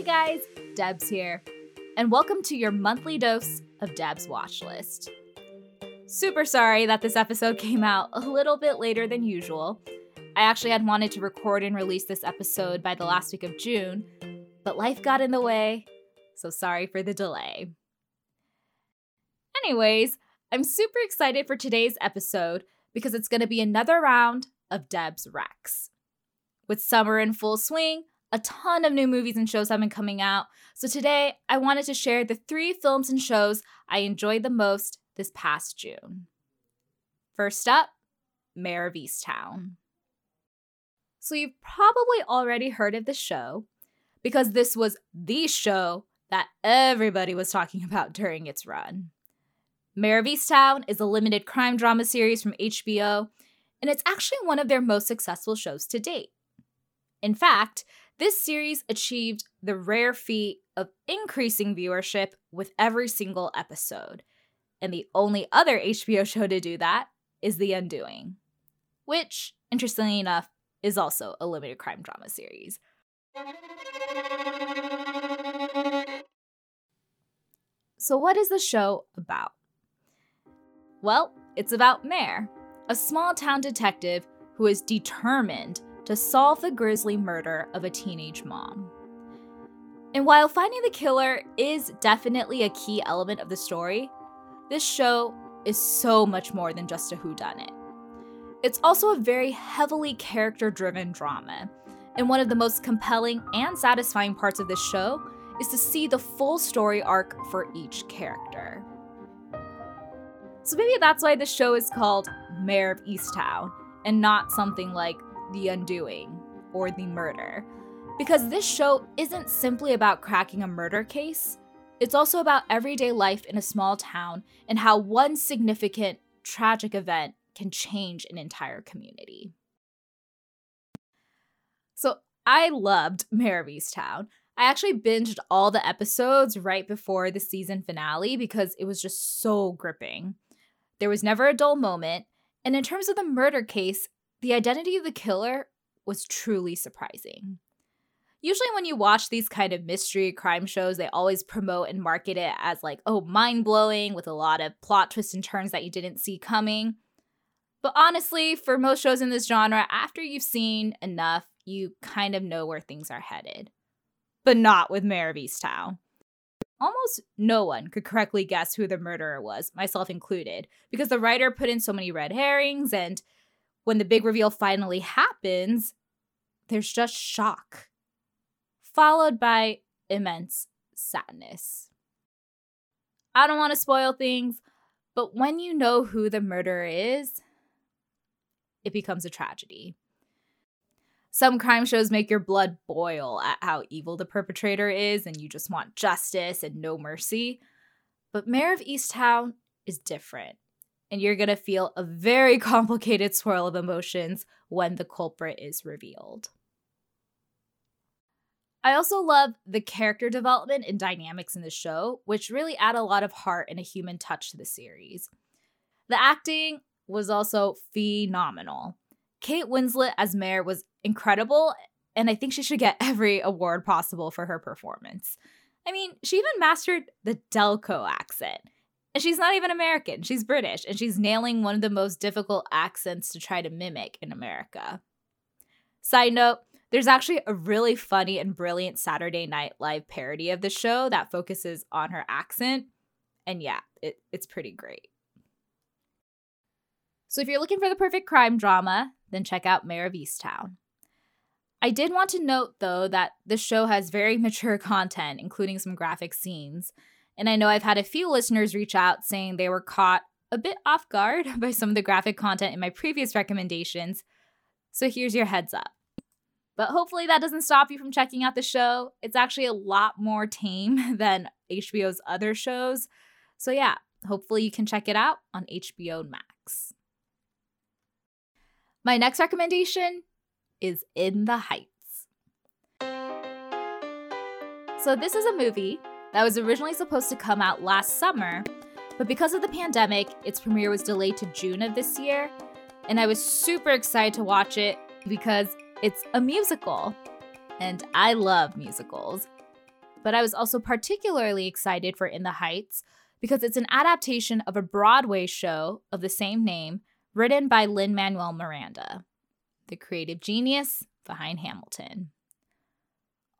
Hey guys, Debs here, and welcome to your monthly dose of Deb's Watch List. Super sorry that this episode came out a little bit later than usual. I actually had wanted to record and release this episode by the last week of June, but life got in the way, so sorry for the delay. Anyways, I'm super excited for today's episode because it's going to be another round of Deb's Recs. With summer in full swing, a ton of new movies and shows have been coming out. So today, I wanted to share the three films and shows I enjoyed the most this past June. First up, Mare of Easttown. So you've probably already heard of the show because this was the show that everybody was talking about during its run. Mare of Easttown is a limited crime drama series from HBO, and it's actually one of their most successful shows to date. In fact, this series achieved the rare feat of increasing viewership with every single episode. And the only other HBO show to do that is The Undoing, which, interestingly enough, is also a limited crime drama series. So, what is the show about? Well, it's about Mare, a small town detective who is determined to solve the grisly murder of a teenage mom. And while finding the killer is definitely a key element of the story, this show is so much more than just a whodunit. It's also a very heavily character driven drama, and one of the most compelling and satisfying parts of this show is to see the full story arc for each character. So maybe that's why the show is called Mare of Easttown and not something like The Undoing or The Murder. Because this show isn't simply about cracking a murder case, it's also about everyday life in a small town and how one significant tragic event can change an entire community. So I loved Mare of Easttown. I actually binged all the episodes right before the season finale because it was just so gripping. There was never a dull moment, and in terms of the murder case, the identity of the killer was truly surprising. Usually, when you watch these kind of mystery crime shows, they always promote and market it as like, oh, mind blowing with a lot of plot twists and turns that you didn't see coming. But honestly, for most shows in this genre, after you've seen enough, you kind of know where things are headed. But not with Mare of Easttown. Almost no one could correctly guess who the murderer was, myself included, because the writer put in so many red herrings, and when the big reveal finally happens, there's just shock, followed by immense sadness. I don't want to spoil things, but when you know who the murderer is, it becomes a tragedy. Some crime shows make your blood boil at how evil the perpetrator is, and you just want justice and no mercy. But Mare of Easttown is different, and you're gonna feel a very complicated swirl of emotions when the culprit is revealed. I also love the character development and dynamics in the show, which really add a lot of heart and a human touch to the series. The acting was also phenomenal. Kate Winslet as Mare was incredible, and I think she should get every award possible for her performance. I mean, she even mastered the Delco accent. And she's not even American, she's British, and she's nailing one of the most difficult accents to try to mimic in America. Side note, there's actually a really funny and brilliant Saturday Night Live parody of the show that focuses on her accent. And yeah, it, it's pretty great. So if you're looking for the perfect crime drama, then check out Mare of Easttown. I did want to note, though, that the show has very mature content, including some graphic scenes. And I know I've had a few listeners reach out saying they were caught a bit off guard by some of the graphic content in my previous recommendations. So here's your heads up. But hopefully that doesn't stop you from checking out the show. It's actually a lot more tame than HBO's other shows. So yeah, hopefully you can check it out on HBO Max. My next recommendation is In the Heights. So, this is a movie that was originally supposed to come out last summer, but because of the pandemic, its premiere was delayed to June of this year. And I was super excited to watch it because it's a musical. And I love musicals. but I was also particularly excited for In the Heights because it's an adaptation of a Broadway show of the same name written by Lin Manuel Miranda, the creative genius behind Hamilton.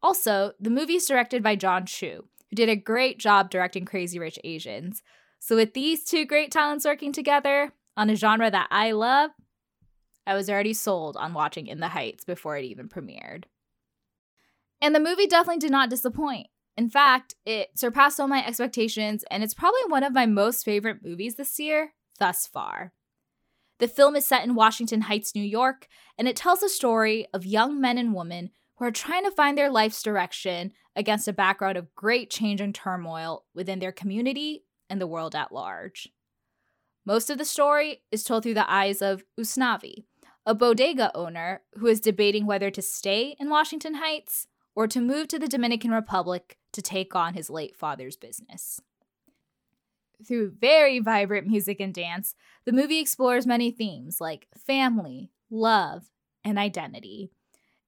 Also, the movie is directed by John Chu, who did a great job directing Crazy Rich Asians. So, with these two great talents working together on a genre that I love, I was already sold on watching In the Heights before it even premiered. And the movie definitely did not disappoint. In fact, it surpassed all my expectations, and it's probably one of my most favorite movies this year thus far. The film is set in Washington Heights, New York, and it tells the story of young men and women who are trying to find their life's direction against a background of great change and turmoil within their community and the world at large. Most of the story is told through the eyes of Usnavi, a bodega owner who is debating whether to stay in Washington Heights or to move to the Dominican Republic to take on his late father's business. Through very vibrant music and dance, the movie explores many themes like family, love, and identity,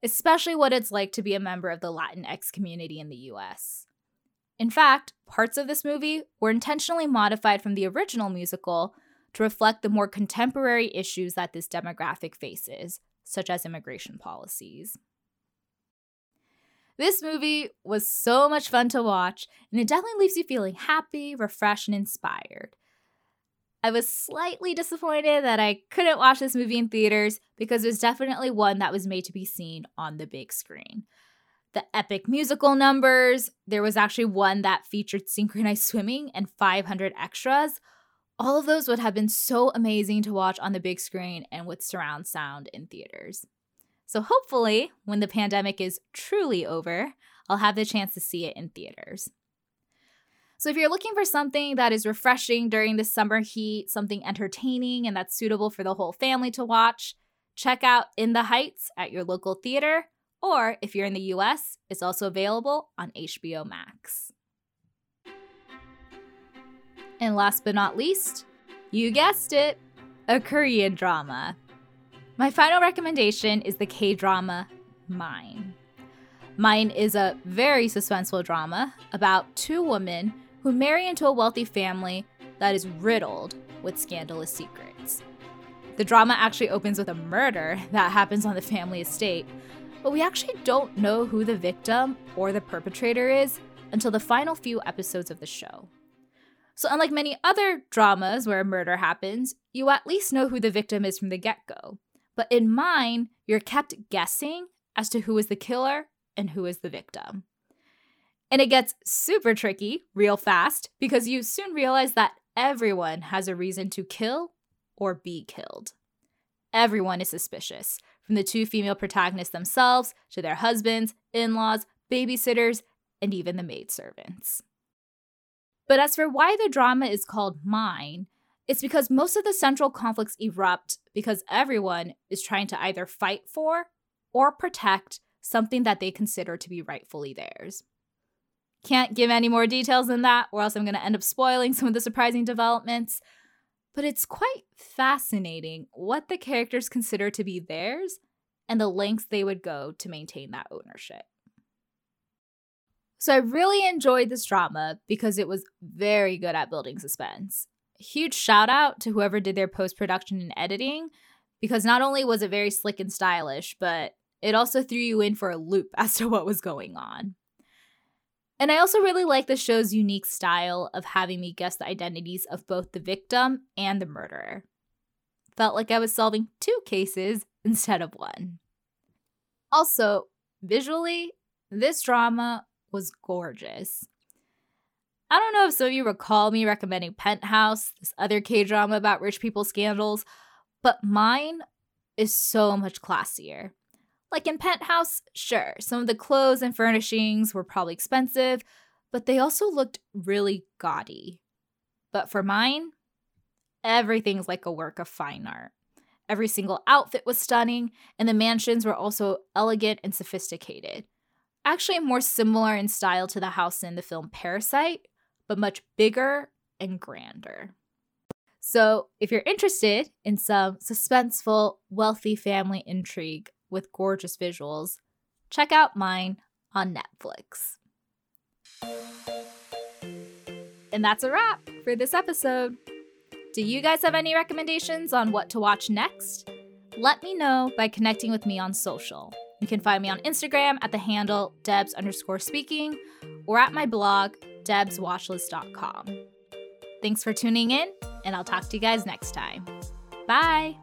especially what it's like to be a member of the Latinx community in the US. In fact, parts of this movie were intentionally modified from the original musical to reflect the more contemporary issues that this demographic faces, such as immigration policies. This movie was so much fun to watch, and it definitely leaves you feeling happy, refreshed, and inspired. I was slightly disappointed that I couldn't watch this movie in theaters because it was definitely one that was made to be seen on the big screen. The epic musical numbers, there was actually one that featured synchronized swimming and 500 extras. All of those would have been so amazing to watch on the big screen and with surround sound in theaters. So hopefully, when the pandemic is truly over, I'll have the chance to see it in theaters. So if you're looking for something that is refreshing during the summer heat, something entertaining and that's suitable for the whole family to watch, check out In the Heights at your local theater, or if you're in the US, it's also available on HBO Max. And last but not least, you guessed it, a Korean drama. My final recommendation is the K drama Mine. Mine is a very suspenseful drama about two women who marry into a wealthy family that is riddled with scandalous secrets. The drama actually opens with a murder that happens on the family estate, but we actually don't know who the victim or the perpetrator is until the final few episodes of the show. So, unlike many other dramas where a murder happens, you at least know who the victim is from the get go. But in mine, you're kept guessing as to who is the killer and who is the victim. And it gets super tricky real fast because you soon realize that everyone has a reason to kill or be killed. Everyone is suspicious, from the two female protagonists themselves to their husbands, in laws, babysitters, and even the maidservants. But as for why the drama is called Mine, it's because most of the central conflicts erupt because everyone is trying to either fight for or protect something that they consider to be rightfully theirs. Can't give any more details than that, or else I'm going to end up spoiling some of the surprising developments. But it's quite fascinating what the characters consider to be theirs and the lengths they would go to maintain that ownership. So I really enjoyed this drama because it was very good at building suspense huge shout out to whoever did their post production and editing because not only was it very slick and stylish, but it also threw you in for a loop as to what was going on. And I also really like the show's unique style of having me guess the identities of both the victim and the murderer. Felt like I was solving two cases instead of one. Also, visually, this drama was gorgeous. I don't know if some of you recall me recommending Penthouse, this other K drama about rich people scandals, but mine is so much classier. Like in Penthouse, sure, some of the clothes and furnishings were probably expensive, but they also looked really gaudy. But for mine, everything's like a work of fine art. Every single outfit was stunning, and the mansions were also elegant and sophisticated. Actually, more similar in style to the house in the film Parasite, but much bigger and grander. So, if you're interested in some suspenseful, wealthy family intrigue with gorgeous visuals, check out mine on Netflix. And that's a wrap for this episode. Do you guys have any recommendations on what to watch next? Let me know by connecting with me on social. You can find me on Instagram at the handle Debs underscore speaking or at my blog, debswatchlist.com. Thanks for tuning in, and I'll talk to you guys next time. Bye.